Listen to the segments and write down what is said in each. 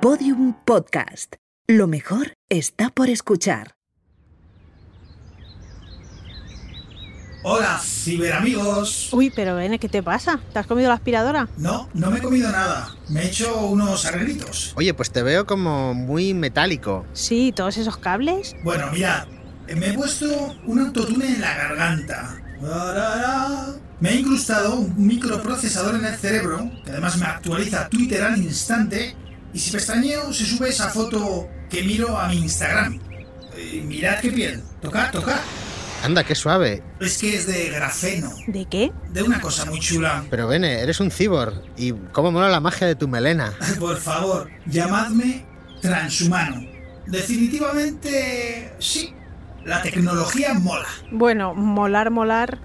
Podium Podcast. Lo mejor está por escuchar. Hola, ciberamigos. Uy, pero Bene, ¿qué te pasa? ¿Te has comido la aspiradora? No, no me he comido nada. Me he hecho unos arreglitos. Oye, pues te veo como muy metálico. Sí, todos esos cables. Bueno, mirad, me he puesto un autotune en la garganta. Me he incrustado un microprocesador en el cerebro, que además me actualiza Twitter al instante, y si pestañeo se sube esa foto que miro a mi Instagram. Y mirad qué piel. Toca, toca. Anda, qué suave. Es que es de grafeno. ¿De qué? De una cosa muy chula. Pero Bene, eres un cibor. ¿Y cómo mola la magia de tu melena? Por favor, llamadme transhumano. Definitivamente, sí. La tecnología mola. Bueno, molar, molar.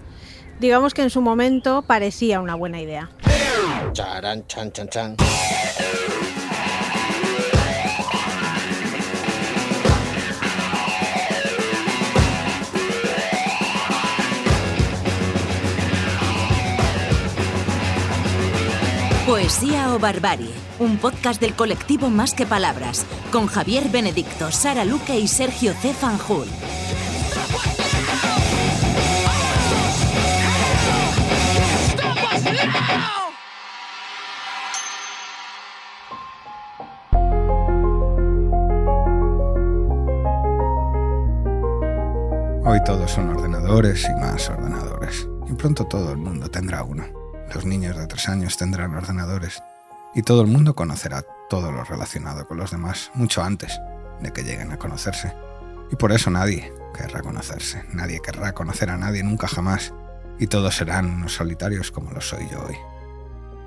Digamos que en su momento parecía una buena idea. Charan, chan, chan, chan. Poesía o Barbarie, un podcast del colectivo Más que Palabras, con Javier Benedicto, Sara Luque y Sergio C. Fanjul. Hoy todos son ordenadores y más ordenadores. Y pronto todo el mundo tendrá uno. Los niños de tres años tendrán ordenadores. Y todo el mundo conocerá todo lo relacionado con los demás mucho antes de que lleguen a conocerse. Y por eso nadie querrá conocerse. Nadie querrá conocer a nadie nunca jamás. Y todos serán unos solitarios como lo soy yo hoy.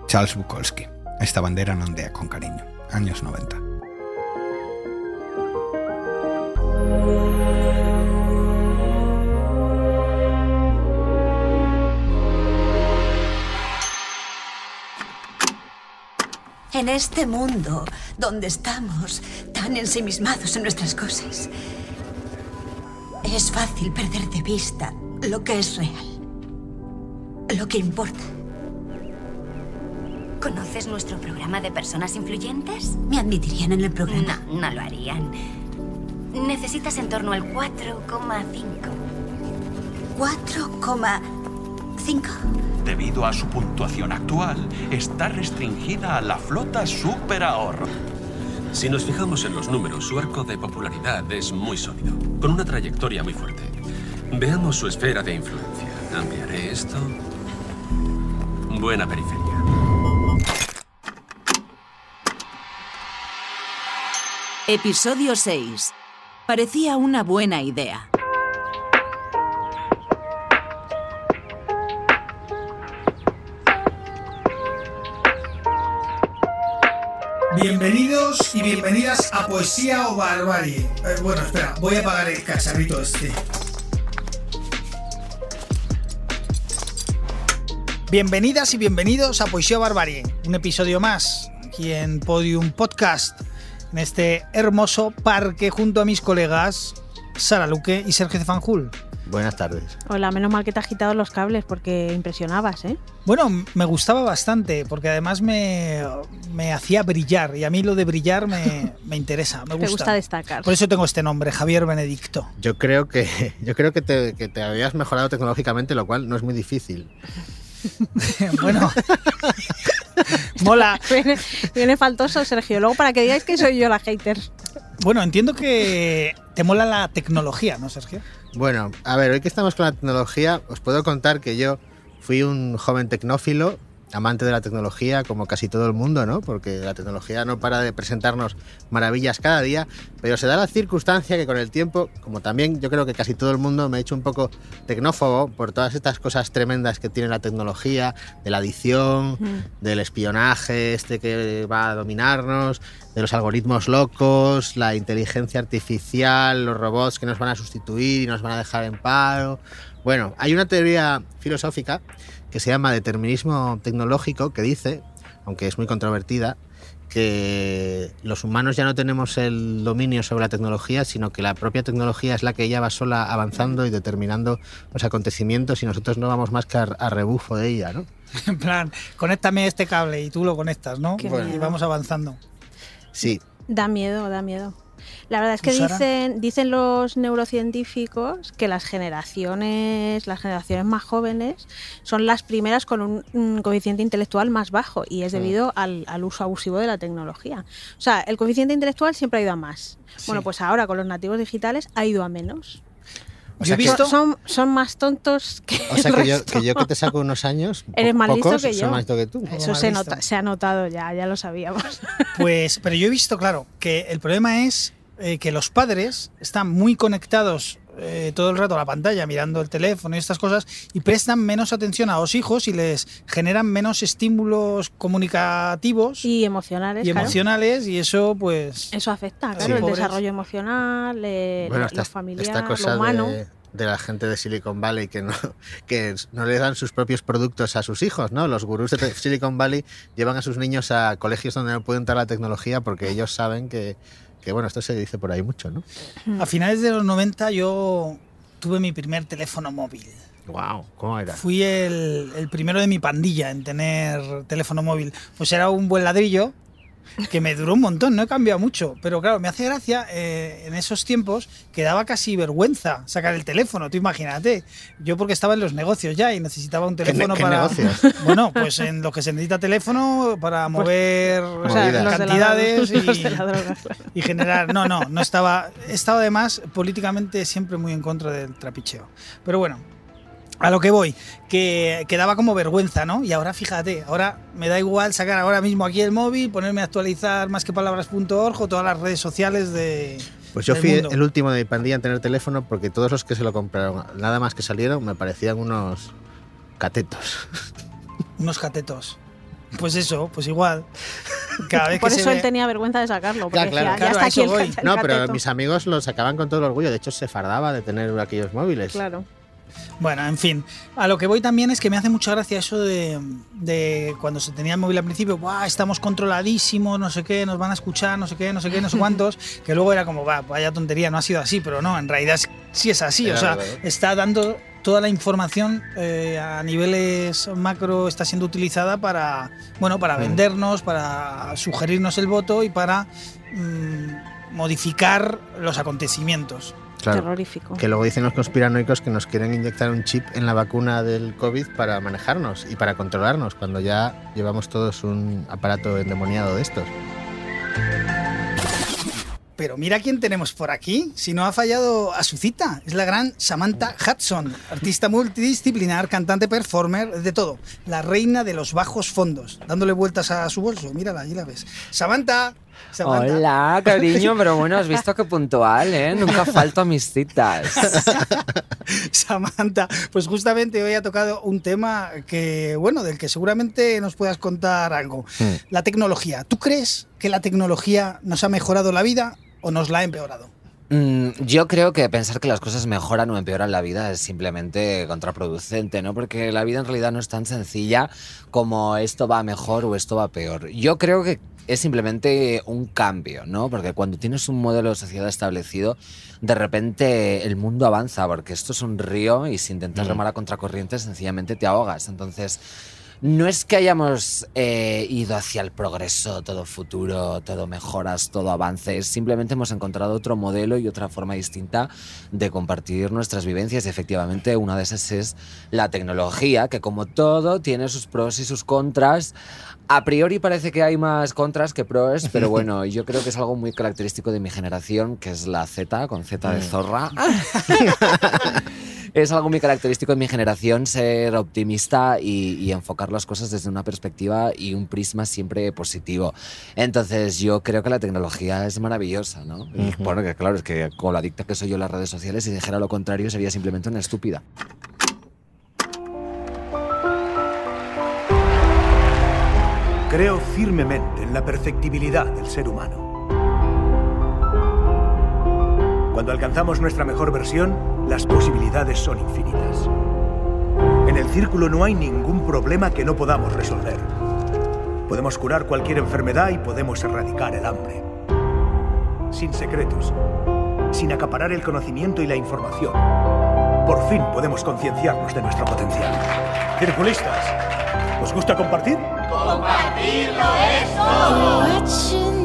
Charles Bukowski. Esta bandera no ondea con cariño. Años 90. En este mundo donde estamos tan ensimismados en nuestras cosas, es fácil perder de vista lo que es real, lo que importa. ¿Conoces nuestro programa de personas influyentes? ¿Me admitirían en el programa? No, no lo harían. Necesitas en torno al 4,5. 4,5. Debido a su puntuación actual, está restringida a la flota super ahorro. Si nos fijamos en los números, su arco de popularidad es muy sólido, con una trayectoria muy fuerte. Veamos su esfera de influencia. Ampliaré esto. Buena periferia. Episodio 6. Parecía una buena idea. Bienvenidos y bienvenidas a Poesía o Barbarie. Eh, bueno, espera, voy a apagar el cacharrito este. Bienvenidas y bienvenidos a Poesía o Barbarie, un episodio más aquí en Podium Podcast, en este hermoso parque junto a mis colegas Sara Luque y Sergio Fanjul. Buenas tardes. Hola, menos mal que te has quitado los cables porque impresionabas, ¿eh? Bueno, me gustaba bastante porque además me, me hacía brillar y a mí lo de brillar me, me interesa, me gusta. Te gusta destacar. Por eso tengo este nombre, Javier Benedicto. Yo creo que, yo creo que, te, que te habías mejorado tecnológicamente, lo cual no es muy difícil. bueno, mola. Viene, viene faltoso, Sergio. Luego para que digáis que soy yo la hater. Bueno, entiendo que te mola la tecnología, ¿no, Sergio? Bueno, a ver, hoy que estamos con la tecnología, os puedo contar que yo fui un joven tecnófilo, amante de la tecnología, como casi todo el mundo, ¿no? Porque la tecnología no para de presentarnos maravillas cada día, pero se da la circunstancia que con el tiempo, como también yo creo que casi todo el mundo me he hecho un poco tecnófobo por todas estas cosas tremendas que tiene la tecnología, de la adición, Mm. del espionaje este que va a dominarnos, de los algoritmos locos, la inteligencia artificial, los robots que nos van a sustituir y nos van a dejar en paro. Bueno, hay una teoría filosófica que se llama determinismo tecnológico que dice, aunque es muy controvertida, que los humanos ya no tenemos el dominio sobre la tecnología, sino que la propia tecnología es la que ella va sola avanzando y determinando los acontecimientos y nosotros no vamos más que a, a rebufo de ella, ¿no? En plan, conéctame este cable y tú lo conectas, ¿no? Qué y miedo. vamos avanzando. Sí, Da miedo, da miedo. La verdad es que dicen, dicen los neurocientíficos que las generaciones, las generaciones más jóvenes son las primeras con un, un coeficiente intelectual más bajo y es debido al, al uso abusivo de la tecnología. O sea, el coeficiente intelectual siempre ha ido a más. Bueno, pues ahora con los nativos digitales ha ido a menos. O Yo he sea que- visto- Son, son más tontos que O sea el que yo, resto. que yo que te saco unos años, po- Eres más listo que soy yo. más listo que tú. Eso se, nota, se ha notado ya, ya lo sabíamos. Pues, pero yo he visto, claro, que el problema es eh, que los padres están muy conectados eh, todo el rato a la pantalla, mirando el teléfono y estas cosas, y prestan menos atención a los hijos y les generan menos estímulos comunicativos y, Y emocionales, claro. emocionales, y eso, pues. Eso afecta, claro, Sí. el Pobres. desarrollo emocional, eh, Bueno, esta, lo familiar, esta cosa lo humano. de, de la gente de Silicon Valley que no, que no le dan sus propios productos a sus hijos, ¿no? Los gurús de Silicon Valley llevan a sus niños a colegios donde no puede entrar la tecnología porque ellos saben que, que, bueno, esto se dice por ahí mucho, ¿no? A finales de los 90 yo tuve mi primer teléfono móvil. Wow, ¿cómo era? Fui el, el primero de mi pandilla en tener teléfono móvil. Pues era un buen ladrillo que me duró un montón, no he cambiado mucho. Pero claro, me hace gracia eh, en esos tiempos que daba casi vergüenza sacar el teléfono, tú imagínate. Yo porque estaba en los negocios ya y necesitaba un ¿Qué teléfono qué para... negocios? Bueno, pues en lo que se necesita teléfono para mover O sea, Movidas. los de la cantidades droga- los y- droga, claro. y generar. No, no, no estaba. He estado además políticamente siempre muy en contra del trapicheo. Pero bueno, a lo que voy, que, que daba como vergüenza, ¿no? Y ahora fíjate, ahora me da igual sacar ahora mismo aquí el móvil, ponerme a actualizar más que palabras.org o todas las redes sociales de. Pues yo del fui mundo. el último de mi pandilla en tener teléfono porque todos los que se lo compraron, nada más que salieron, me parecían unos catetos. Unos catetos. Pues eso, pues igual. Cada vez Por que se eso él ve- tenía vergüenza de sacarlo, porque Claro, claro. decía, Claro, ya está aquí el, No, pero cateto". mis amigos lo sacaban con todo el orgullo. De hecho, se fardaba de tener aquellos móviles. Claro. Bueno, en fin, a lo que voy también es que me hace mucha gracia eso de, de cuando se tenía el móvil al principio, Buah, estamos controladísimos, no sé qué, nos van a escuchar, no sé qué, no sé qué, no sé cuántos, que luego era como, va, vaya tontería, no ha sido así, pero no, en realidad sí es así, o sea, claro. está dando toda la información eh, a niveles macro, está siendo utilizada para, bueno, para Mm. vendernos, para sugerirnos el voto y para mm, modificar los acontecimios. Claro. Terrorífico. Que luego dicen los conspiranoicos que nos quieren inyectar un chip en la vacuna del COVID para manejarnos y para controlarnos, cuando ya llevamos todos un aparato endemoniado de estos. Pero mira quién tenemos por aquí, si no ha fallado a su cita. Es la gran Samantha Hudson, artista multidisciplinar, cantante, performer, de todo. La reina de los bajos fondos, dándole vueltas a su bolso. Mírala, allí la ves. Samantha. Samantha. Hola, cariño, pero bueno, has visto qué puntual, ¿eh? Nunca falto a mis citas. Samantha, pues justamente hoy ha tocado un tema que, bueno, del que seguramente nos puedas contar algo. La tecnología. ¿Tú crees que la tecnología nos ha mejorado la vida o nos la ha empeorado? Mm, yo creo que pensar que las cosas mejoran o empeoran la vida es simplemente contraproducente, ¿no? Porque la vida en realidad no es tan sencilla como esto va mejor o esto va peor. Yo creo que es simplemente un cambio, ¿no? Porque cuando tienes un modelo de sociedad establecido, de repente el mundo avanza, porque esto es un río y si intentas Mm. remar a contracorriente sencillamente te ahogas. Entonces, no es que hayamos eh, ido hacia el progreso, todo futuro, todo mejoras, todo avances, simplemente hemos encontrado otro modelo y otra forma distinta de compartir nuestras vivencias y efectivamente una de esas es la tecnología, que como todo tiene sus pros y sus contras. A priori parece que hay más contras que pros, pero bueno, yo creo que es algo muy característico de mi generación, que es la Z, con Z de Mm. zorra. es algo muy característico de mi generación ser optimista y, y enfocar las cosas desde una perspectiva y un prisma siempre positivo. Entonces yo creo que la tecnología es maravillosa, ¿no? Y Ujú. bueno, que claro, es que con lo adicta que soy yo a las redes sociales, si dijera lo contrario sería simplemente una estúpida. Creo firmemente en la perfectibilidad del ser humano. Cuando alcanzamos nuestra mejor versión, las posibilidades son infinitas. En el círculo no hay ningún problema que no podamos resolver. Podemos curar cualquier enfermedad y podemos erradicar el hambre. Sin secretos, sin acaparar el conocimiento y la información. Por fin podemos concienciarnos de nuestro potencial. Circulistas, ¿os gusta compartir? Compartirlo es todo.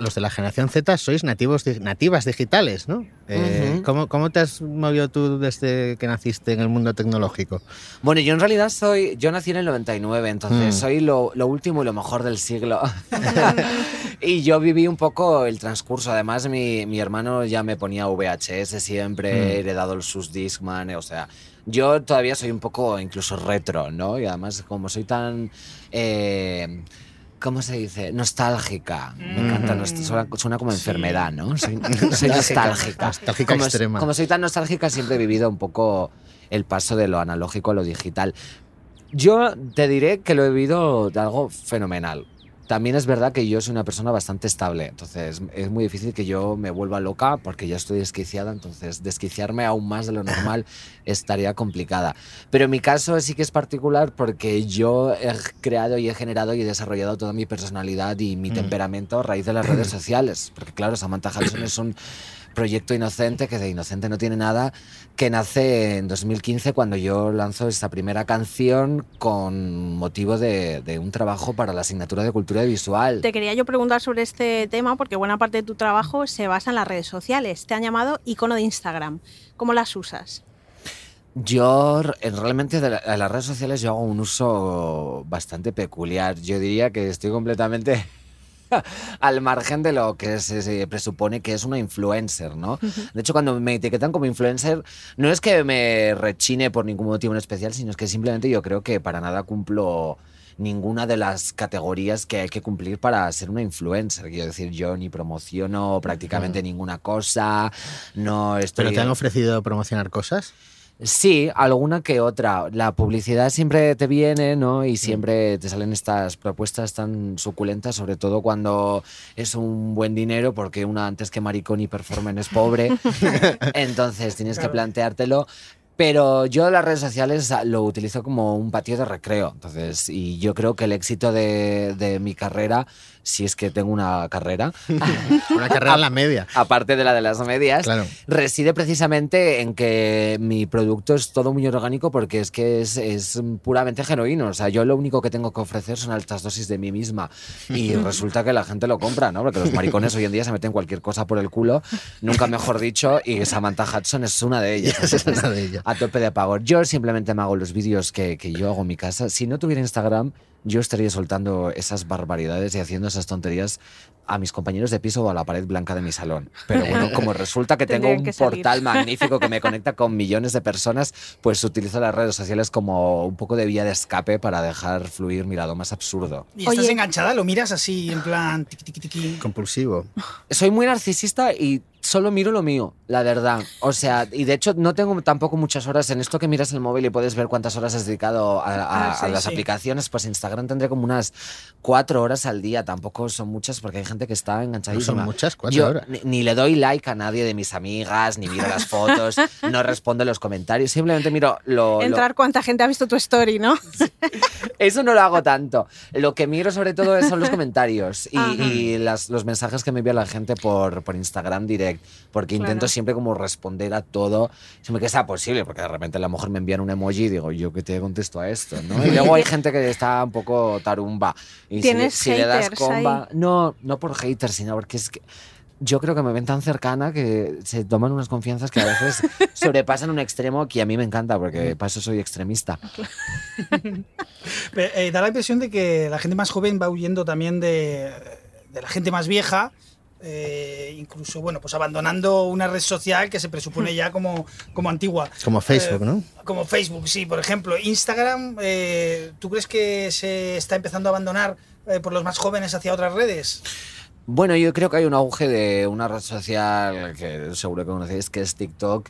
Los de la generación Z sois nativos, nativas digitales, ¿no? Eh. ¿cómo, cómo te has movido tú desde que naciste en el mundo tecnológico? Bueno, yo en realidad soy. Yo nací en el 99, entonces Mm. soy lo, lo último y lo mejor del siglo. y yo viví un poco el transcurso. Además, mi, mi hermano ya me ponía VHS siempre, Mm. he heredado sus Discman, o sea. Yo todavía soy un poco incluso retro, ¿no? Y además, como soy tan. eh, ¿Cómo se dice? Nostálgica. Me encanta. Mm. nost- Suena, suena como enfermedad, ¿no? Soy, soy Nostálgica. nostálgica. Nostálgica como, extrema. Como soy tan nostálgica, siempre he vivido un poco el paso de lo analógico a lo digital. Yo te diré que lo he vivido de algo fenomenal. También es verdad que yo soy una persona bastante estable, entonces es muy difícil que yo me vuelva loca porque ya estoy desquiciada, entonces desquiciarme aún más de lo normal estaría complicada. Pero en mi caso sí que es particular porque yo he creado y he generado y he desarrollado toda mi personalidad y mi Mm. temperamento a raíz de las redes sociales, porque claro, Samantha Hudson es un proyecto inocente que de inocente no tiene nada, que nace en 2015 cuando yo lanzo esta primera canción con motivo de, de un trabajo para la asignatura de cultura visual. Te quería yo preguntar sobre este tema porque buena parte de tu trabajo se basa en las redes sociales. Te han llamado icono de Instagram. ¿Cómo las usas? Yo realmente de, la- de las redes sociales yo hago un uso bastante peculiar. Yo diría que estoy completamente al margen de lo que se, se presupone que es una influencer, ¿no? De hecho, cuando me etiquetan como influencer, no es que me rechine por ningún motivo en especial, sino es que simplemente yo creo que para nada cumplo ninguna de las categorías que hay que cumplir para ser una influencer. Quiero decir, yo ni promociono prácticamente ninguna cosa, no estoy... ¿Pero te han ofrecido promocionar cosas? Sí, alguna que otra. La publicidad siempre te viene, ¿no? Y siempre te salen estas propuestas tan suculentas, sobre todo cuando es un buen dinero, porque una antes que maricón y performen es pobre. Entonces tienes que planteártelo. Pero yo las redes sociales lo utilizo como un patio de recreo. Entonces, y yo creo que el éxito de, de mi carrera, si es que tengo una carrera, Una carrera en la media. aparte de la de las medias, Claro. reside precisamente en que mi producto es todo muy orgánico porque es que es, es puramente genuino. O sea, yo lo único que tengo que ofrecer son altas dosis de mí misma. Y resulta que la gente lo compra, ¿no? Porque los maricones hoy en día se meten cualquier cosa por el culo, nunca mejor dicho, y Samantha Hudson es una de ellas. Es una de ellas. A tope de pago. Yo simplemente me hago los vídeos que, que yo hago en mi casa. Si no tuviera Instagram, yo estaría soltando esas barbaridades y haciendo esas tonterías a mis compañeros de piso o a la pared blanca de mi salón. Pero bueno, como resulta que tengo un que portal magnífico que me conecta con millones de personas, pues utilizo las redes sociales como un poco de vía de escape para dejar fluir mi lado más absurdo. Y estás Oye. enganchada, lo miras así, en plan. tiqui, tiqui, tiqui. Compulsivo. Soy muy narcisista y solo miro lo mío, la verdad. O sea, y de hecho no tengo tampoco muchas horas en esto que miras el móvil y puedes ver cuántas horas has dedicado a, a- Ah, sí, a las sí. aplicaciones. Pues Instagram tendré como unas cuatro horas al día. Tampoco son muchas porque hay gente que está enganchadísima. No son muchas, cuatro Yo horas. Ni, ni le doy like a nadie de mis amigas, ni miro las fotos, no respondo los comentarios. Simplemente miro lo, lo- Entrar cuánta gente ha visto tu story, ¿no? eso no lo hago tanto. Lo que miro sobre todo son los comentarios y, Ajá. y las- los mensajes que me envía la gente por, por Instagram Direct, porque intento Claro. siempre como responder a todo, siempre que sea posible, porque de repente a lo mejor me envían un emoji y digo, yo que te contesto a esto, ¿no? Y luego hay gente que está un poco tarumba. Y si le- ¿Tienes si, le das haters comba, ahí? no, no por haters, sino porque es que yo creo que me ven tan cercana que se toman unas confianzas que a veces sobrepasan un extremo que a mí me encanta, porque para eso soy extremista. Pero, eh, da la impresión de que la gente más joven va huyendo también de, de la gente más vieja. Eh, incluso, bueno, pues abandonando una red social que se presupone ya como, como antigua. Como Facebook, Eh, ¿no? Como Facebook, sí, por ejemplo. Instagram, eh, ¿tú crees que se está empezando a abandonar eh, por los más jóvenes hacia otras redes? Bueno, yo creo que hay un auge de una red social que seguro que conocéis, que es TikTok,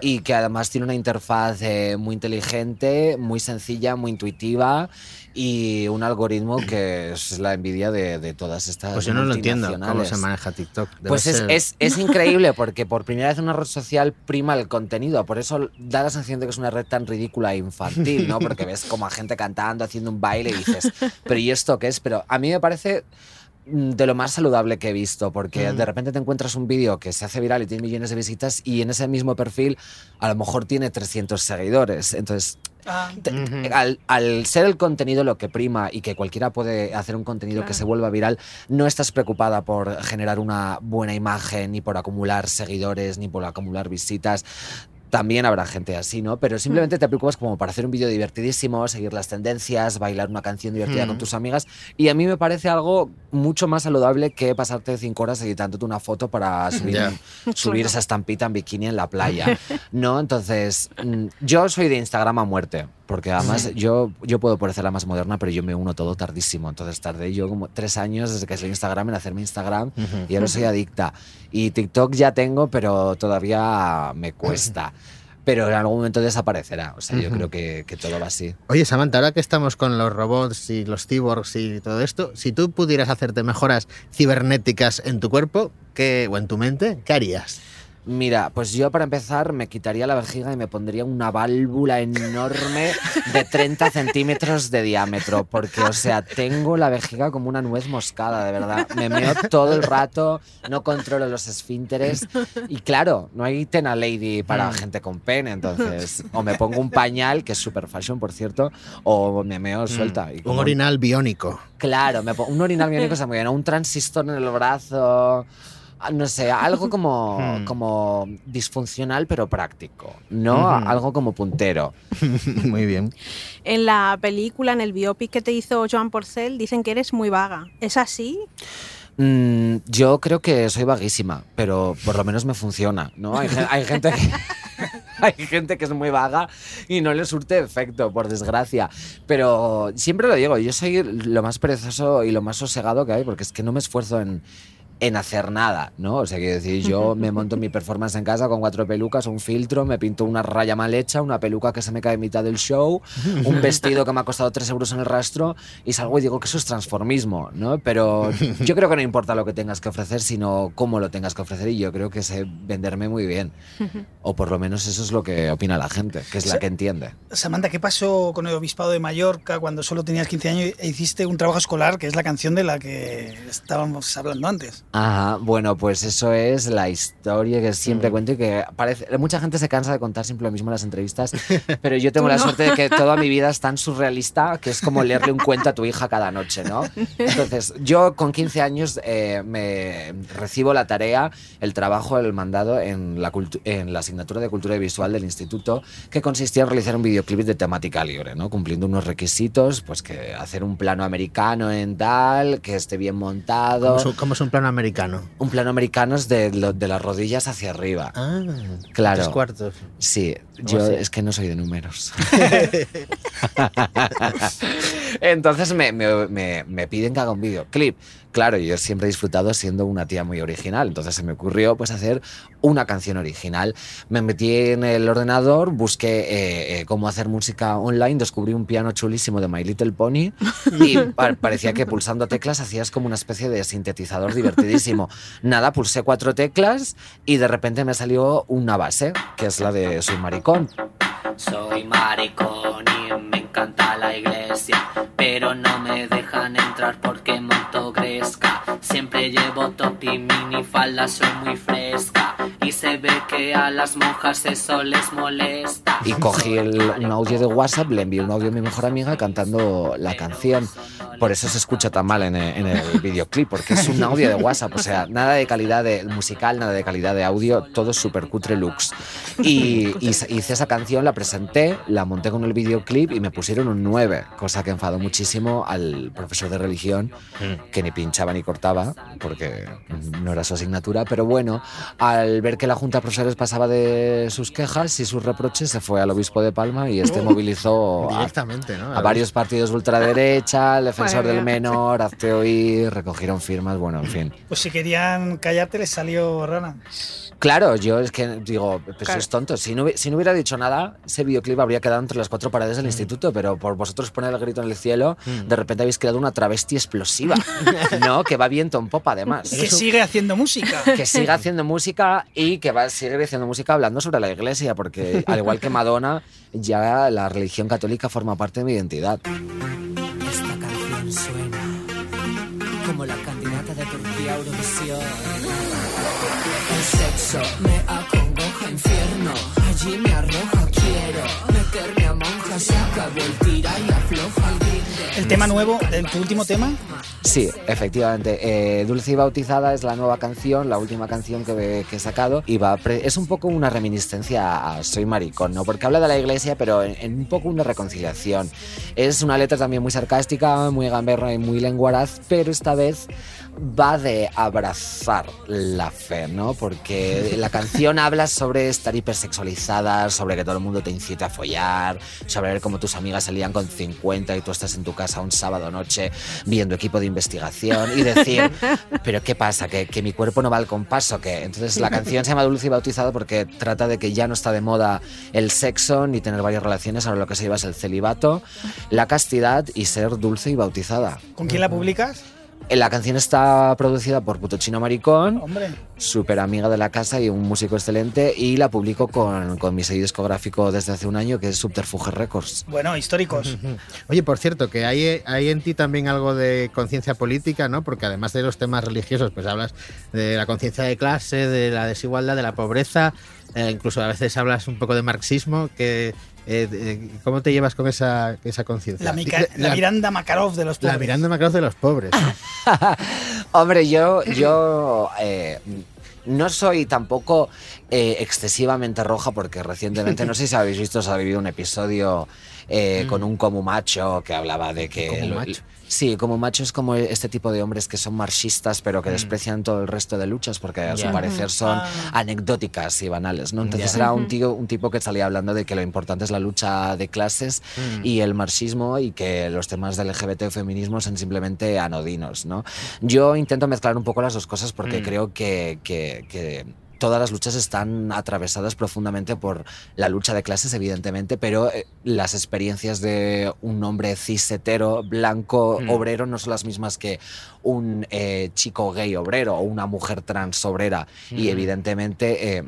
y que además tiene una interfaz eh, muy inteligente, muy sencilla, muy intuitiva, y un algoritmo que es la envidia de, de todas estas Pues yo no lo entiendo cómo se maneja TikTok. Debe Pues es, ser- es, es increíble porque por primera vez una red social prima el contenido. Por eso da la sensación de que es una red tan ridícula e infantil, ¿no? Porque ves como a gente cantando, haciendo un baile y dices, ¿pero y esto qué es? Pero a mí me parece mm, de lo más saludable que he visto, porque Mm. de repente te encuentras un vídeo que se hace viral y tiene millones de visitas y en ese mismo perfil a lo mejor tiene 300 seguidores. Entonces Ah. Te- al, al ser el contenido lo que prima y que cualquiera puede hacer un contenido que se vuelva viral, no estás preocupada por generar una buena imagen, ni por acumular seguidores, ni por acumular visitas. También habrá gente así, ¿no? Pero simplemente te preocupas como para hacer un vídeo divertidísimo, seguir las tendencias, bailar una canción divertida Mm. con tus amigas. Y a mí me parece algo mucho más saludable que pasarte cinco horas editándote una foto para subir, subir esa estampita en bikini en la playa. ¿No? Entonces, mm, yo soy de Instagram a muerte. Porque además yo, yo puedo parecer la más moderna, pero yo me uno todo tardísimo. Entonces tardé yo como tres años desde que salió Instagram en hacerme Instagram y ahora soy adicta. Y TikTok ya tengo, pero todavía me cuesta. Pero en algún momento desaparecerá. O sea, yo Ujú. creo que, que todo va así. Oye, Samantha, ahora que estamos con los robots y los cyborgs y todo esto, si tú pudieras hacerte mejoras cibernéticas en tu cuerpo ¿qué, o en tu mente, ¿qué harías? Mira, pues yo para empezar me quitaría la vejiga y me pondría una válvula enorme de 30 centímetros de diámetro, porque, o sea, tengo la vejiga como una nuez moscada, de verdad. Me meo todo el rato, no controlo los esfínteres y claro, no hay tena lady para Mm. gente con pene, entonces o me pongo un pañal, que es super fashion, por cierto, o me meo suelta. Y Un orinal biónico. Claro, me pongo un orinal biónico está muy bien, un transistor en el brazo, no sé, algo como, Hmm. como disfuncional pero práctico, ¿no? Algo como puntero. Muy bien. En la película, en el biopic que te hizo Joan Porcel, dicen que eres muy vaga. ¿Es así? Mm, yo creo que soy vaguísima, pero por lo menos me funciona, ¿no? Hay, hay gente que... Hay gente que es muy vaga y no le surte efecto, por desgracia. Pero siempre lo digo, yo soy lo más perezoso y lo más sosegado que hay, porque es que no me esfuerzo en, en hacer nada, ¿no? O sea, quiero decir, yo me monto mi performance en casa con cuatro pelucas, un filtro, me pinto una raya mal hecha, una peluca que se me cae en mitad del show, un vestido que me ha costado tres euros en el rastro y salgo y digo que eso es transformismo, ¿no? Pero yo creo que no importa lo que tengas que ofrecer, sino cómo lo tengas que ofrecer y yo creo que sé venderme muy bien. O por lo menos eso es lo que opina la gente, que es la que entiende. Samantha, ¿qué pasó con el Obispado de Mallorca cuando solo tenías 15 años e hiciste un trabajo escolar, que es la canción de la que estábamos hablando antes? Ajá, bueno, pues eso es la historia que siempre cuento y que parece. Mucha gente se cansa de contar siempre lo mismo en las entrevistas, pero yo tengo la no. suerte de que toda mi vida es tan surrealista que es como leerle un cuento a tu hija cada noche, ¿no? Entonces, yo con 15 años eh, me recibo la tarea, el trabajo, el mandado en la, cultu- en la asignatura de cultura y visual del instituto, que consistía en realizar un videoclip de temática libre, ¿no? Cumpliendo unos requisitos, pues que hacer un plano americano en tal, que esté bien montado. ¿Cómo es, un- cómo es un plano americano? Un plano americano es de, lo- de las rodillas hacia arriba. Ah, Claro. Tres cuartos. Sí, ¿Cómo yo así? es que no soy de números. Entonces me, me- me- me piden que haga un videoclip. Claro, yo siempre he disfrutado siendo una tía muy original, entonces se me ocurrió pues hacer una canción original. Me metí en el ordenador, busqué eh, eh, cómo hacer música online, descubrí un piano chulísimo de My Little Pony y pa- parecía que pulsando teclas hacías como una especie de sintetizador divertidísimo. Nada, pulsé cuatro teclas y de repente me salió una base, que es la de Soy maricón. Soy maricón y me encanta la iglesia, pero no me dejan entrar porque Siempre llevo top y minifalda, soy muy fresca y se ve que a las monjas eso les molesta. Y cogí el- un audio de WhatsApp, le envié un audio a mi mejor amiga cantando la canción. Por eso se escucha tan mal en el, en el videoclip, porque es un audio de WhatsApp. O sea, nada de calidad de musical, nada de calidad de audio, todo súper cutre looks. Y, y hice esa canción, la presenté, la monté con el videoclip y me pusieron un 9, cosa que enfadó muchísimo al profesor de religión, que ni pinchaba ni cortaba, porque no era su asignatura. Pero bueno, al ver que la Junta de Profesores pasaba de sus quejas y sus reproches, se fue al obispo de Palma y este movilizó a, Directamente, ¿no? a varios partidos de ultraderecha, el defensor del menor, hazte oír, recogieron firmas, bueno, en fin. Pues si querían callarte, les salió rana. Claro, yo es que digo, pues Claro. sois tontos. Si no, hubi- si no hubiera dicho nada, ese videoclip habría quedado entre las cuatro paredes del instituto, pero por vosotros poner el grito en el cielo, Mm. de repente habéis creado una travesti explosiva, ¿no? Que va viento en popa, además. Que sigue haciendo música. que siga haciendo música y que va a seguir haciendo música hablando sobre la iglesia, porque al igual que Madonna, ya la religión católica forma parte de mi identidad. Esta canción suena como la candidata de Turquía a Eurovisión. El sexo me acongoja infierno, allí me arroja, quiero meterme a monja se acabó el tira y afloja el tema nuevo, el, tu último tema, Sí, efectivamente. Eh, Dulce y Bautizada es la nueva canción, la última canción que, que he sacado. Y va pre- es un poco una reminiscencia a Soy Maricón, ¿no? Porque habla de la iglesia, pero en, en un poco una reconciliación. Es una letra también muy sarcástica, muy gamberra y muy lenguaraz, pero esta vez va de abrazar la fe, ¿no? Porque la canción habla sobre estar hipersexualizada, sobre que todo el mundo te incita a follar, sobre ver cómo tus amigas salían con 50 y tú estás en tu casa un sábado noche viendo equipo de investigación y decir, pero ¿qué pasa? ¿Que, que mi cuerpo no va al compás o qué? Entonces la canción se llama Dulce y Bautizado porque trata de que ya no está de moda el sexo ni tener varias relaciones, ahora lo que se lleva es el celibato, la castidad y ser dulce y bautizada. ¿con quién la publicas? Eh, La canción está producida por Puto Chino Maricón, Hombre, súper amiga de la casa y un músico excelente, y la publico con, con mi sello discográfico desde hace un año, que es Subterfuge Records. bueno, históricos. Oye, por cierto, que hay, hay en ti también algo de conciencia política, ¿no? Porque además de los temas religiosos, pues hablas de la conciencia de clase, de la desigualdad, de la pobreza, eh, incluso a veces hablas un poco de marxismo. Que, eh, eh, ¿Cómo te llevas con esa, esa conciencia? La, la Miranda Makarov de los La pobres. Miranda Macross de los pobres. ¿no? Hombre, yo, yo eh, no soy tampoco eh, excesivamente roja porque recientemente, no sé si habéis visto, se ha vivido un episodio eh, con un como macho que hablaba de que... Sí, como macho es como este tipo de hombres que son marxistas pero que desprecian todo el resto de luchas porque a su parecer son Ah. anecdóticas y banales, ¿no? Entonces era un tío, un tipo que salía hablando de que lo importante es la lucha de clases Mm. y el marxismo y que los temas del LGBT o feminismo son simplemente anodinos, ¿no? Yo intento mezclar un poco las dos cosas porque Mm. creo que, que- que todas las luchas están atravesadas profundamente por la lucha de clases, evidentemente, pero eh, las experiencias de un hombre cis hetero, blanco, Mm. obrero, no son las mismas que un eh, chico gay obrero o una mujer trans obrera. Y Mm. evidentemente... eh,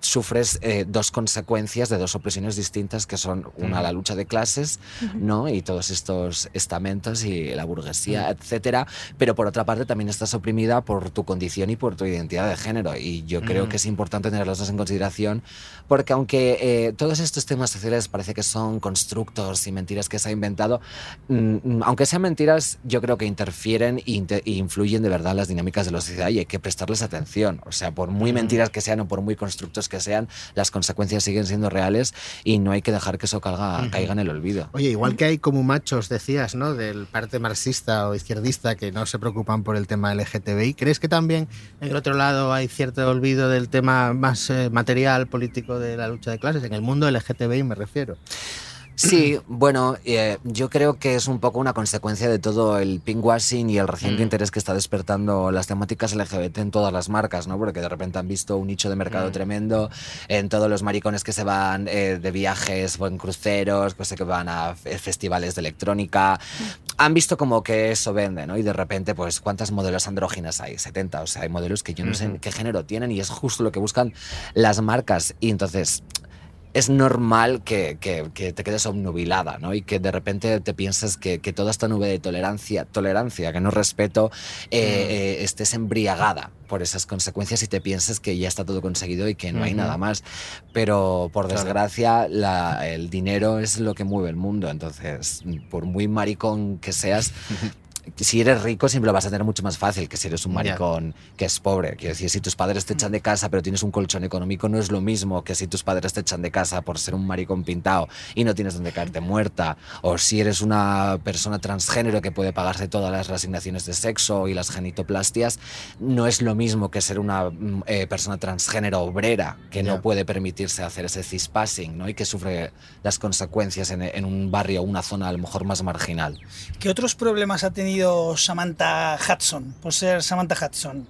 sufres eh, dos consecuencias de dos opresiones distintas que son una la lucha de clases no y todos estos estamentos y la burguesía etcétera. Pero por otra parte también estás oprimida por tu condición y por tu identidad de género. Y yo creo Mm. que es importante tener las dos en consideración porque aunque eh, todos estos temas sociales parece que son constructos y mentiras que se ha inventado mm, aunque sean mentiras yo creo que interfieren e inte- e influyen de verdad en las dinámicas de la sociedad y hay que prestarles atención. O sea por muy mentiras que sean o por muy constructos que sean las consecuencias siguen siendo reales y no hay que dejar que eso caiga, Ujú. caiga en el olvido Oye, igual que hay como machos, decías, ¿no? Del parte marxista o izquierdista que no se preocupan por el tema LGTBI, ¿crees que también en el otro lado hay cierto olvido del tema más eh, material, político de la lucha de clases? En el mundo LGTBI me refiero. Sí, bueno, eh, yo creo que es un poco una consecuencia de todo el pinkwashing y el reciente Mm. interés que está despertando las temáticas LGBT en todas las marcas, ¿no? Porque de repente han visto un nicho de mercado Mm. tremendo en todos los maricones que se van eh, de viajes o en cruceros, pues que van a fe- festivales de electrónica. Han visto como que eso vende, ¿no? Y de repente, pues, ¿cuántas modelos andróginas hay? 70, o sea, hay modelos que yo no sé qué género tienen y es justo lo que buscan las marcas. Y entonces, es normal que, que- que te quedes obnubilada, ¿no? Y que de repente te pienses que, que toda esta nube de tolerancia, tolerancia, que no respeto, eh, eh, estés embriagada por esas consecuencias y te pienses que ya está todo conseguido y que no hay nada más. Pero por Claro. desgracia, la- el dinero es lo que mueve el mundo. Entonces, por muy maricón que seas, si eres rico siempre lo vas a tener mucho más fácil que si eres un maricón que es pobre. Quiero decir, si tus padres te echan de casa pero tienes un colchón económico, no es lo mismo que si tus padres te echan de casa por ser un maricón pintado y no tienes donde caerte muerta. O si eres una persona transgénero que puede pagarse todas las reasignaciones de sexo y las genitoplastias, no es lo mismo que ser una mm, eh, persona transgénero obrera que no Ya. puede permitirse hacer ese cispassing ¿no? y que sufre las consecuencias en, en un barrio o una zona a lo mejor más marginal. ¿Qué otros problemas ha tenido Samantha Hudson por ser Samantha Hudson?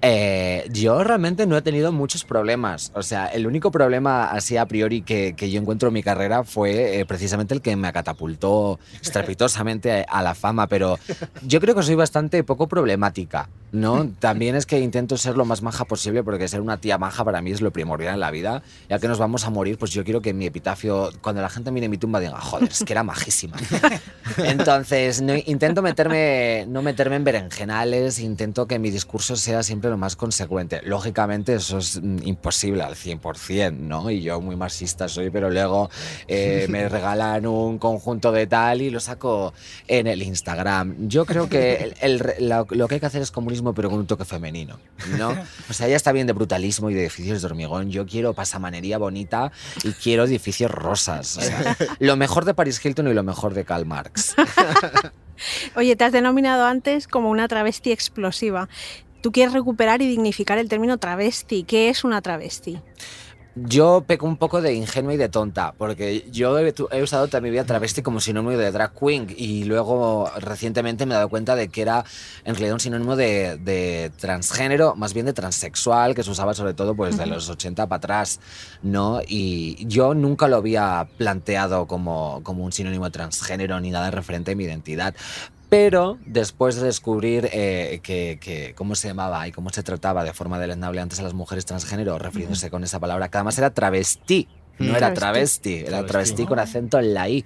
Eh, yo realmente no he tenido muchos problemas. O sea, el único problema así a priori que, yo encuentro en mi carrera fue eh, precisamente el que me catapultó estrepitosamente a la fama, pero yo creo que soy bastante poco problemática. ¿No? También es que intento ser lo más maja posible porque ser una tía maja para mí es lo primordial en la vida. Ya que nos vamos a morir, pues yo quiero que mi epitafio, cuando la gente mire mi tumba, diga, joder, es que era majísima. Entonces, no- intento meterme, no meterme en berenjenales, intento que mi discurso sea siempre lo más consecuente. Lógicamente, eso es mm, imposible al 100%, ¿no? Y yo muy marxista soy, pero luego eh, me regalan un conjunto de tal y lo saco en el Instagram. Yo creo que el- el- lo, lo que hay que hacer es pero con un toque femenino, ¿no? O sea, ya está bien de brutalismo y de edificios de hormigón. Yo quiero pasamanería bonita y quiero edificios rosas. O sea, lo mejor de Paris Hilton y lo mejor de Karl Marx. Oye, te has denominado antes como una travesti explosiva. Tú quieres recuperar y dignificar el término travesti. ¿Qué es una travesti? Yo peco un poco de ingenua y de tonta, porque yo he, usado toda mi vida travesti como sinónimo de drag queen y luego recientemente me he dado cuenta de que era en realidad un sinónimo de, de transgénero, más bien de transexual, que se usaba sobre todo pues de los 80 para atrás, ¿no? Y yo nunca lo había planteado como, como un sinónimo de transgénero ni nada referente a mi identidad. Pero después de descubrir eh, que, que cómo se llamaba y cómo se trataba de forma deleznable antes a las mujeres transgénero, refiriéndose con esa palabra, que además era travesti, no Mm. era Travesti. era Travesti. travesti con acento en la I.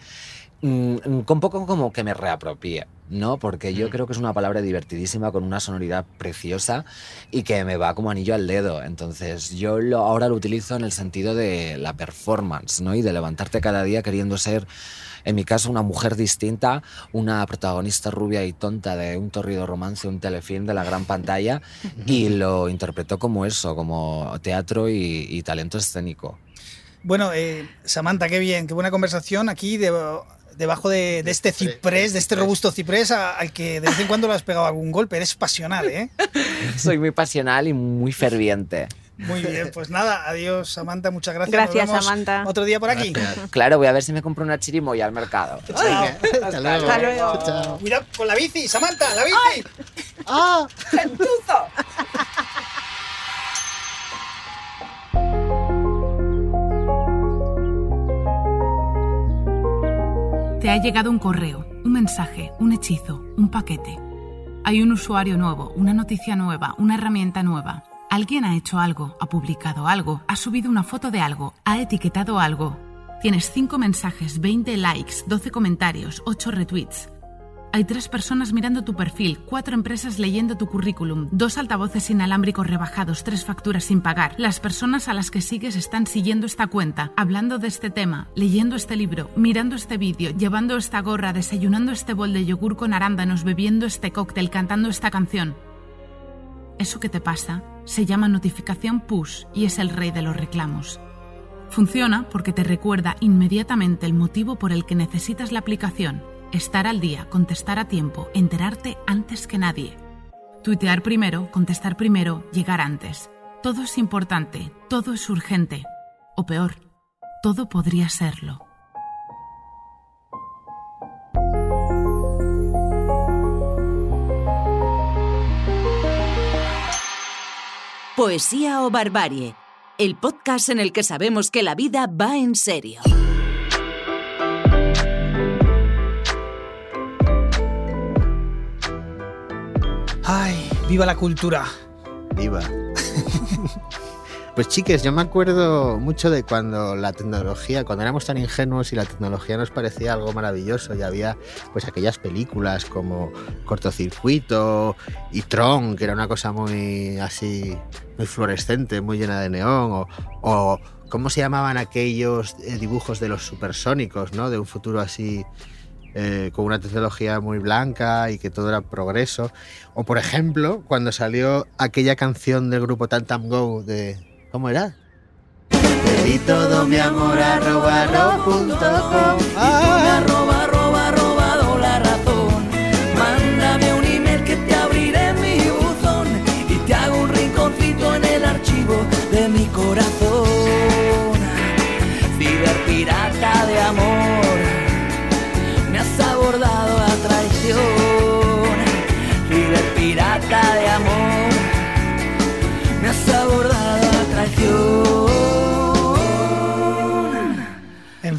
Mm, mm, con poco como que me reapropié, ¿no? Porque yo creo que es una palabra divertidísima, con una sonoridad preciosa y que me va como anillo al dedo. Entonces yo lo, ahora lo utilizo en el sentido de la performance, ¿no? Y de levantarte cada día queriendo ser, en mi caso, una mujer distinta, una protagonista rubia y tonta de un torrido romance, un telefilm de la gran pantalla, y lo interpretó como eso, como teatro y, y talento escénico. Bueno, eh, Samantha, qué bien, qué buena conversación aquí de- debajo de, de este ciprés, de este robusto ciprés a- al que de vez en cuando le has pegado algún golpe. Eres pasional, ¿eh? Soy muy pasional y muy ferviente. Muy bien, pues nada, adiós Samantha, muchas gracias. Gracias, Nos vemos Samantha. Otro día por aquí. Claro, voy a ver si me compro una chirimoya al mercado. Chao. Hasta luego. Hasta luego. Cuidado con la bici, Samantha, la bici. ¡Ah! ¡Gentuzo! Te ha llegado un correo, un mensaje, un hechizo, un paquete. Hay un usuario nuevo, una noticia nueva, una herramienta nueva. Alguien ha hecho algo, ha publicado algo, ha subido una foto de algo, ha etiquetado algo. Tienes 5 mensajes, 20 likes, 12 comentarios, 8 retweets. Hay tres personas mirando tu perfil, cuatro empresas leyendo tu currículum, dos altavoces inalámbricos rebajados, tres facturas sin pagar. Las personas a las que sigues están siguiendo esta cuenta, hablando de este tema, leyendo este libro, mirando este vídeo, llevando esta gorra, desayunando este bol de yogur con arándanos, bebiendo este cóctel, cantando esta canción. Eso que te pasa se llama notificación push y es el rey de los reclamos. Funciona porque te recuerda inmediatamente el motivo por el que necesitas la aplicación. Estar al día, contestar a tiempo, enterarte antes que nadie. Tuitear primero, contestar primero, llegar antes. Todo es importante, todo es urgente. O peor, todo podría serlo. Poesía o Barbarie, el podcast en el que sabemos que la vida va en serio. Ay, viva la cultura. Viva. Pues chiques, yo me acuerdo mucho de cuando la tecnología, cuando éramos tan ingenuos y la tecnología nos parecía algo maravilloso y había pues aquellas películas como Cortocircuito y Tron, que era una cosa muy así, muy fluorescente, muy llena de neón, o, o ¿cómo se llamaban aquellos eh, dibujos de los supersónicos, ¿no? De un futuro así eh, con una tecnología muy blanca y que todo era progreso. O por ejemplo, cuando salió aquella canción del grupo Tantam Go de... ¿Cómo era? Pedí todo mi amor arroba ro.com Y arroba arroba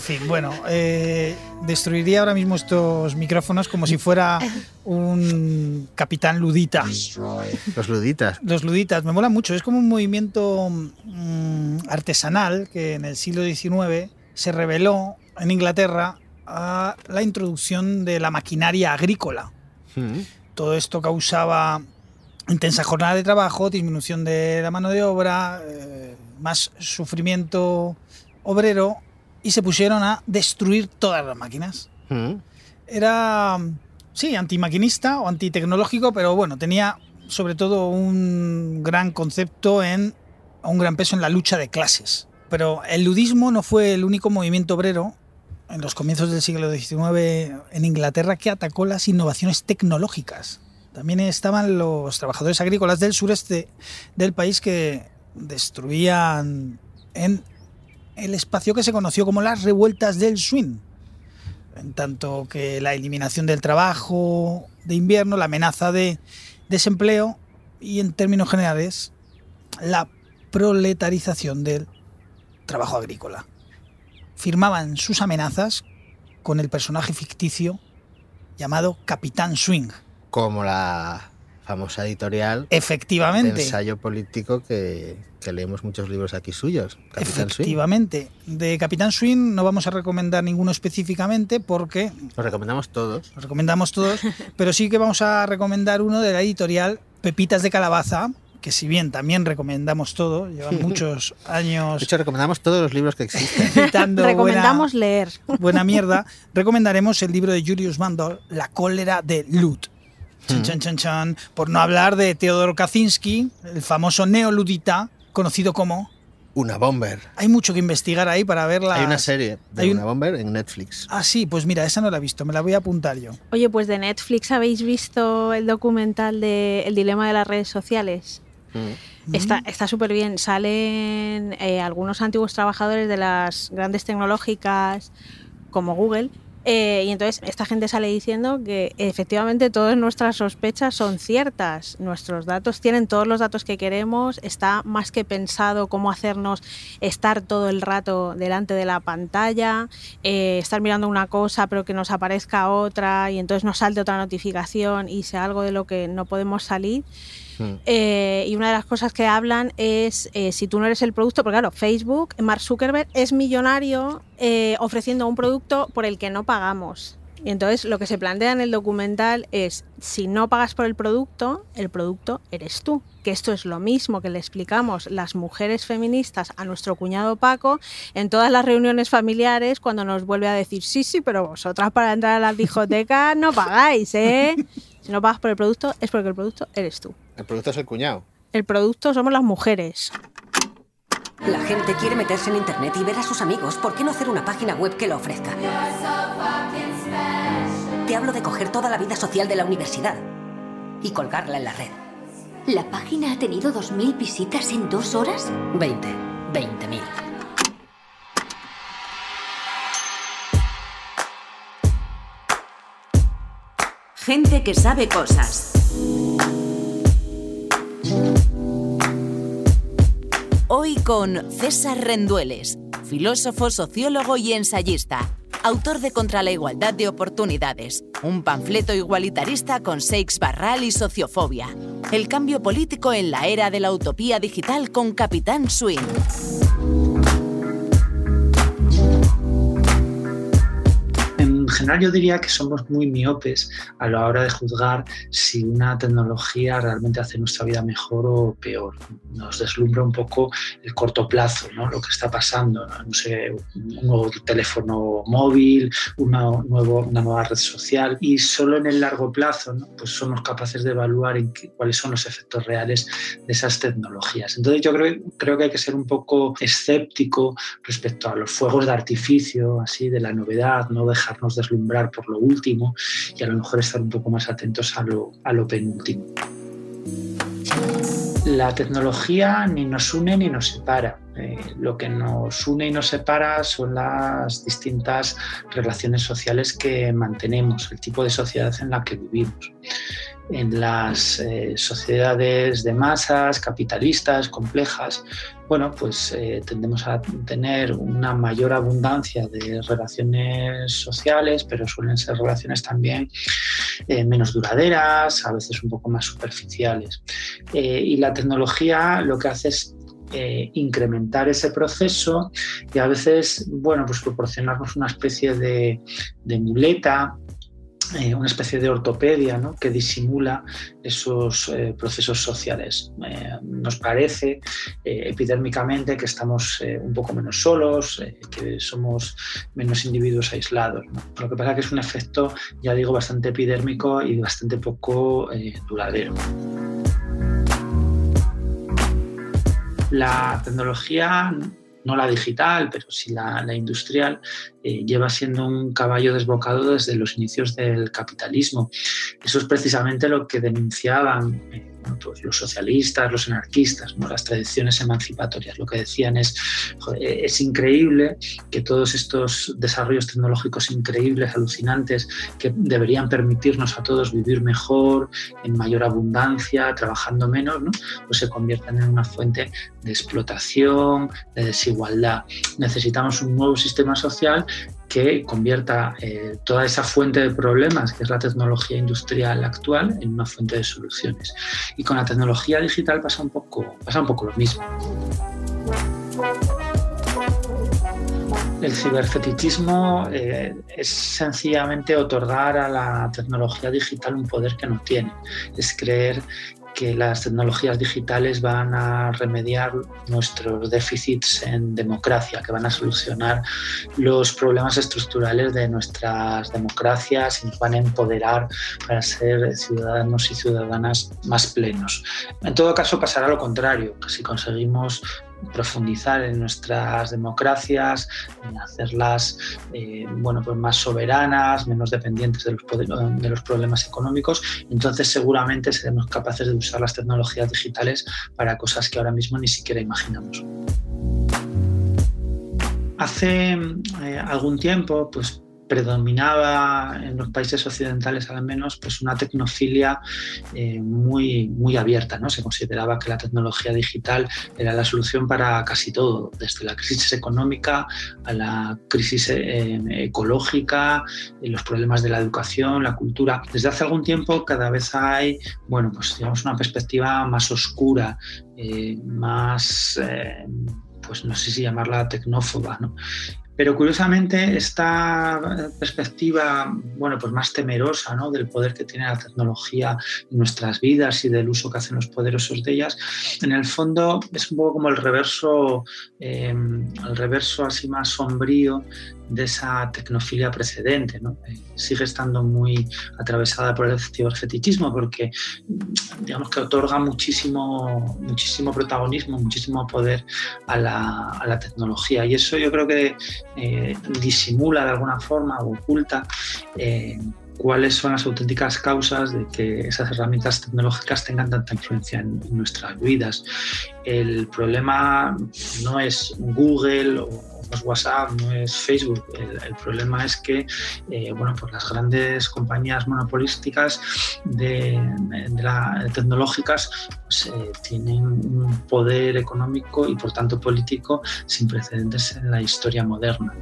fin, bueno, eh, destruiría ahora mismo estos micrófonos como si fuera un capitán ludita. Los luditas. Los luditas, me mola mucho. Es como un movimiento mm, artesanal que en el siglo XIX se reveló en Inglaterra a la introducción de la maquinaria agrícola. Mm. Todo esto causaba intensa jornada de trabajo, disminución de la mano de obra, eh, más sufrimiento obrero y se pusieron a destruir todas las máquinas. Mm. Era, sí, antimaquinista o antitecnológico, pero bueno, tenía sobre todo un gran concepto en, un gran peso en la lucha de clases. Pero el ludismo no fue el único movimiento obrero en los comienzos del siglo XIX en Inglaterra que atacó las innovaciones tecnológicas. También estaban los trabajadores agrícolas del sureste del país que destruían en el espacio que se conoció como las revueltas del swing. En tanto que la eliminación del trabajo de invierno, la amenaza de desempleo y en términos generales la proletarización del trabajo agrícola. Firmaban sus amenazas con el personaje ficticio llamado Capitán Swing. Como la famosa editorial Efectivamente. de ensayo político que, que leemos muchos libros aquí suyos. Capitán Swing. Efectivamente. De Capitán Swing no vamos a recomendar ninguno específicamente porque Los recomendamos todos. los recomendamos todos, pero sí que vamos a recomendar uno de la editorial Pepitas de Calabaza, que si bien también recomendamos todo, llevan muchos años De hecho, recomendamos todos los libros que existen. Recomendamos leer. buena, mierda, recomendaremos el libro de Julius Vandal, La cólera de Lut. Chan, chan, chan, chan. Por no hablar de Teodoro Kaczynski, el famoso neoludita, conocido como... Una Bomber. Hay mucho que investigar ahí para verla. Hay una serie de Hay un- Una Bomber en Netflix. Ah, sí, pues mira, esa no la he visto, me la voy a apuntar yo. Oye, pues de Netflix habéis visto el documental de El dilema de las redes sociales. Mm. Está está súper bien. Salen eh, algunos antiguos trabajadores de las grandes tecnológicas como Google. Eh, y entonces esta gente sale diciendo que efectivamente todas nuestras sospechas son ciertas. Nuestros datos tienen todos los datos que queremos. Está más que pensado cómo hacernos estar todo el rato delante de la pantalla, eh, estar mirando una cosa pero que nos aparezca otra y entonces nos salte otra notificación y sea algo de lo que no podemos salir. Mm. Eh, y una de las cosas que hablan es eh, si tú no eres el producto, porque claro, Facebook, Mark Zuckerberg es millonario eh, ofreciendo un producto por el que no pagamos. Y entonces lo que se plantea en el documental es, si no pagas por el producto, el producto eres tú. Que esto es lo mismo que le explicamos las mujeres feministas a nuestro cuñado Paco en todas las reuniones familiares cuando nos vuelve a decir, sí, sí, pero vosotras para entrar a la discoteca no pagáis, ¿eh? Si no pagas por el producto, es porque el producto eres tú. El producto es el cuñado. El producto somos las mujeres. La gente quiere meterse en internet y ver a sus amigos. ¿Por qué no hacer una página web que lo ofrezca? Te hablo de coger toda la vida social de la universidad y colgarla en la red. ¿La página ha tenido 2.000 visitas en dos horas? 20. 20.000. Gente que sabe cosas. Hoy con César Rendueles, filósofo, sociólogo y ensayista, autor de Contra la Igualdad de Oportunidades, un panfleto igualitarista con Seix Barral y sociofobia. El cambio político en la era de la utopía digital con Capitán Swing. General yo diría que somos muy miopes a la hora de juzgar si una tecnología realmente hace nuestra vida mejor o peor. Nos deslumbra un poco el corto plazo, ¿no? lo que está pasando. No, No sé, un nuevo teléfono móvil, una, nuevo, una nueva red social y solo en el largo plazo ¿no? pues somos capaces de evaluar en qué- cuáles son los efectos reales de esas tecnologías. Entonces yo creo, creo que hay que ser un poco escéptico respecto a los fuegos de artificio, así de la novedad, no dejarnos deslumbrar por lo último y a lo mejor estar un poco más atentos a lo, a lo penúltimo. La tecnología ni nos une ni nos separa. Eh, lo que nos une y nos separa son las distintas relaciones sociales que mantenemos, el tipo de sociedad en la que vivimos. En las eh, sociedades de masas, capitalistas, complejas, bueno, pues eh, tendemos a tener una mayor abundancia de relaciones sociales, pero suelen ser relaciones también eh, menos duraderas, a veces un poco más superficiales. y la tecnología lo que hace es incrementar ese proceso y a veces, bueno, pues proporcionarnos una especie de, de muleta eh, una especie de ortopedia que disimula esos eh, procesos sociales. Eh, nos parece epidérmicamente que estamos un poco menos solos, que somos menos individuos aislados. Lo que pasa es que es un efecto, ya digo, bastante epidérmico y bastante poco duradero. La tecnología no la digital, pero sí la, industrial, eh, lleva siendo un caballo desbocado desde los inicios del capitalismo. Eso es precisamente lo que denunciaban eh, pues los socialistas, los anarquistas, ¿no? las tradiciones emancipatorias. Lo que decían es, es increíble que todos estos desarrollos tecnológicos increíbles, alucinantes, que deberían permitirnos a todos vivir mejor, en mayor abundancia, trabajando menos, ¿no? pues se conviertan en una fuente de explotación, de desigualdad. Necesitamos un nuevo sistema social que convierta eh, toda esa fuente de problemas, que es la tecnología industrial actual, en una fuente de soluciones. Y con la tecnología digital pasa un poco, pasa un poco lo mismo. El ciberfetichismo eh, es sencillamente otorgar a la tecnología digital un poder que no tiene. Es creer que las tecnologías digitales van a remediar nuestros déficits en democracia, que van a solucionar los problemas estructurales de nuestras democracias y nos van a empoderar para ser ciudadanos y ciudadanas más plenos. En todo caso pasará lo contrario, que si conseguimos profundizar en nuestras democracias, en hacerlas eh, bueno, pues más soberanas, menos dependientes de los, problemas económicos. Entonces seguramente seremos capaces de usar las tecnologías digitales para cosas que ahora mismo ni siquiera imaginamos. Hace eh, algún tiempo, pues predominaba en los países occidentales al menos pues una tecnofilia eh, muy, muy abierta. ¿no? Se consideraba que la tecnología digital era la solución para casi todo, desde la crisis económica a la crisis eh, ecológica, eh, los problemas de la educación, la cultura. Desde hace algún tiempo cada vez hay bueno, pues, digamos una perspectiva más oscura, más pues no sé si llamarla tecnófoba, ¿no? Pero curiosamente esta perspectiva, bueno, pues más temerosa, ¿no? Del poder que tiene la tecnología en nuestras vidas y del uso que hacen los poderosos de ellas, en el fondo es un poco como el reverso, eh, el reverso así más sombrío de esa tecnofilia precedente. Eh, sigue estando muy atravesada por el ciberfetichismo porque digamos que otorga muchísimo, muchísimo protagonismo, muchísimo poder a la, a la tecnología y eso yo creo que eh, disimula de alguna forma o oculta eh, cuáles son las auténticas causas de que esas herramientas tecnológicas tengan tanta influencia en, nuestras vidas. El problema no es Google o WhatsApp, no es Facebook. El, problema es que eh, bueno, pues las grandes compañías monopolísticas de, tecnológicas pues, eh, tienen un poder económico y por tanto político sin precedentes en la historia moderna.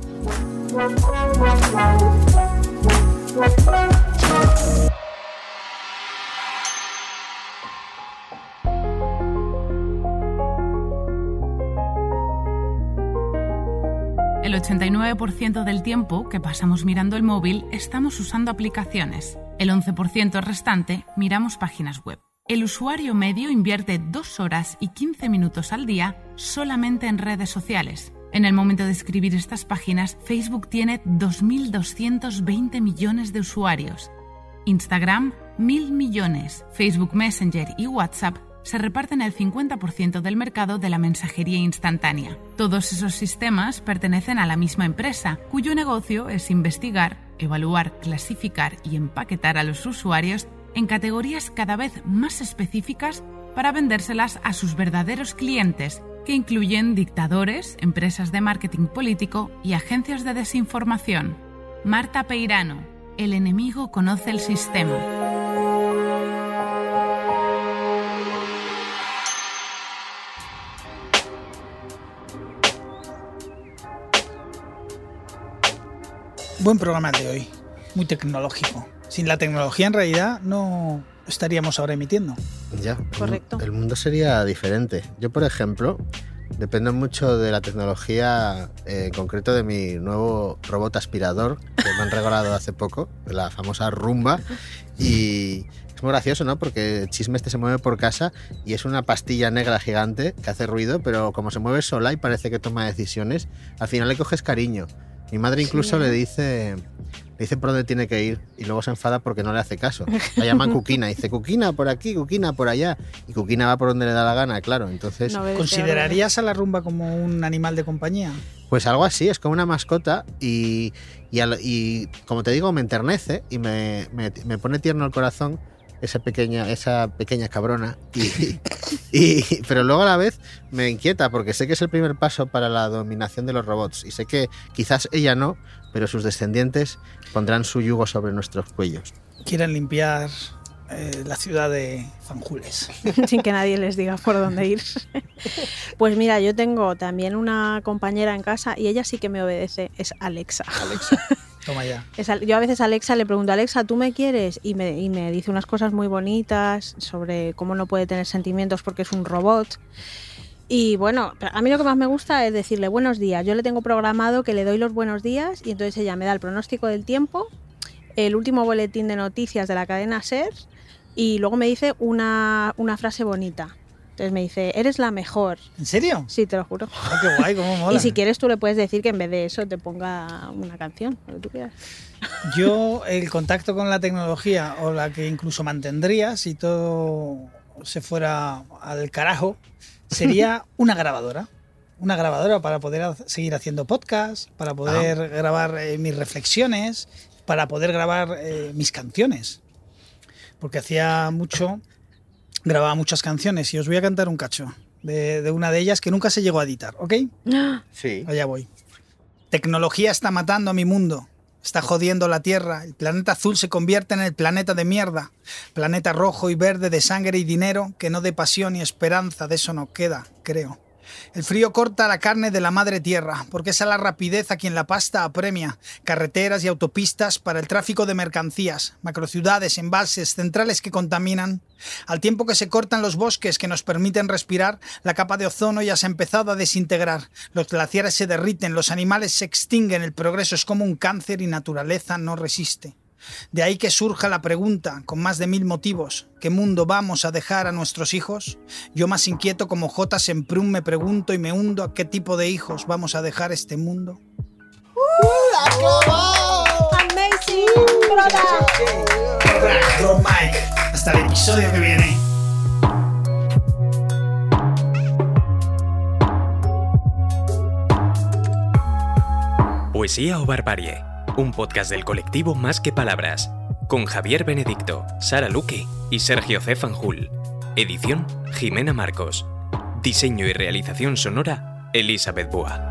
El 89% del tiempo que pasamos mirando el móvil estamos usando aplicaciones. El 11% restante miramos páginas web. El usuario medio invierte 2 horas y 15 minutos al día solamente en redes sociales. En el momento de escribir estas páginas, Facebook tiene 2.220 millones de usuarios. Instagram, 1.000 millones. Facebook Messenger y WhatsApp se reparten el 50% del mercado de la mensajería instantánea. Todos esos sistemas pertenecen a la misma empresa, cuyo negocio es investigar, evaluar, clasificar y empaquetar a los usuarios en categorías cada vez más específicas para vendérselas a sus verdaderos clientes, que incluyen dictadores, empresas de marketing político y agencias de desinformación. Marta Peirano, el enemigo conoce el sistema. Buen programa de hoy, muy tecnológico. Sin la tecnología en realidad no estaríamos ahora emitiendo. Ya. Correcto. El mundo sería diferente. Yo, por ejemplo, dependo mucho de la tecnología, eh, en concreto de mi nuevo robot aspirador que me han regalado hace poco, de la famosa Rumba. Y es muy gracioso, ¿no? Porque el chisme este se mueve por casa y es una pastilla negra gigante que hace ruido, pero como se mueve sola y parece que toma decisiones, al final le coges cariño. Mi madre incluso Sí. le dice le dice por dónde tiene que ir y luego se enfada porque no le hace caso. La llaman Cuquina, dice Cuquina por aquí, Cuquina por allá. Y Cuquina va por donde le da la gana, claro. Entonces, ¿Considerarías a la rumba como un animal de compañía? pues algo así, es como una mascota y, y, al- y como te digo, me enternece y me, me- me pone tierno el corazón esa pequeña, esa pequeña cabrona. Y, y- pero luego a la vez me inquieta porque sé que es el primer paso para la dominación de los robots y sé que quizás ella no, pero sus descendientes pondrán su yugo sobre nuestros cuellos. Quieren limpiar eh, la ciudad de Fanjules. sin que nadie les diga por dónde ir. Pues mira, yo tengo también una compañera en casa y ella sí que me obedece, es Alexa. Toma ya. Yo a veces a Alexa le pregunto, Alexa, ¿tú me quieres? Y me, y me dice unas cosas muy bonitas sobre cómo no puede tener sentimientos porque es un robot. Y bueno, a mí lo que más me gusta es decirle buenos días. Yo le tengo programado que le doy los buenos días y entonces ella me da el pronóstico del tiempo, el último boletín de noticias de la cadena SER y luego me dice una, una frase bonita. Entonces me dice, eres la mejor. ¿En serio? Sí, te lo juro. Ah, qué guay, cómo mola. Y si quieres tú le puedes decir que en vez de eso te ponga una canción, lo que tú quieras. Yo, el contacto con la tecnología, o la que incluso mantendría si todo se fuera al carajo, sería una grabadora. Una grabadora para poder seguir haciendo podcast, para poder grabar eh, mis reflexiones, para poder grabar eh, mis canciones. Porque hacía mucho, grababa muchas canciones y os voy a cantar un cacho de, de una de ellas que nunca se llegó a editar, ¿ok? Sí. Allá voy. Tecnología está matando a mi mundo. Está jodiendo la Tierra. El planeta azul se convierte en el planeta de mierda. Planeta rojo y verde de sangre y dinero que no de pasión y esperanza. De eso no queda, creo. El frío corta la carne de la madre tierra, porque es a la rapidez a quien la pasta apremia. Carreteras y autopistas para el tráfico de mercancías, macrociudades, embalses, centrales que contaminan. Al tiempo que se cortan los bosques que nos permiten respirar, la capa de ozono ya se ha empezado a desintegrar. Los glaciares se derriten, los animales se extinguen, el progreso es como un cáncer y naturaleza no resiste. De ahí que surja la pregunta, con más de mil motivos, ¿qué mundo vamos a dejar a nuestros hijos? Yo más inquieto como J. Semprún me pregunto y me hundo a qué tipo de hijos vamos a dejar este mundo. Amazing, Drop mic. Hasta el episodio que viene. Poesía o Barbarie, un podcast del colectivo Más que Palabras, con Javier Benedicto, Sara Luque y Sergio C. Fanjul. Edición Jimena Marcos. Diseño y realización sonora Elizabeth Boa.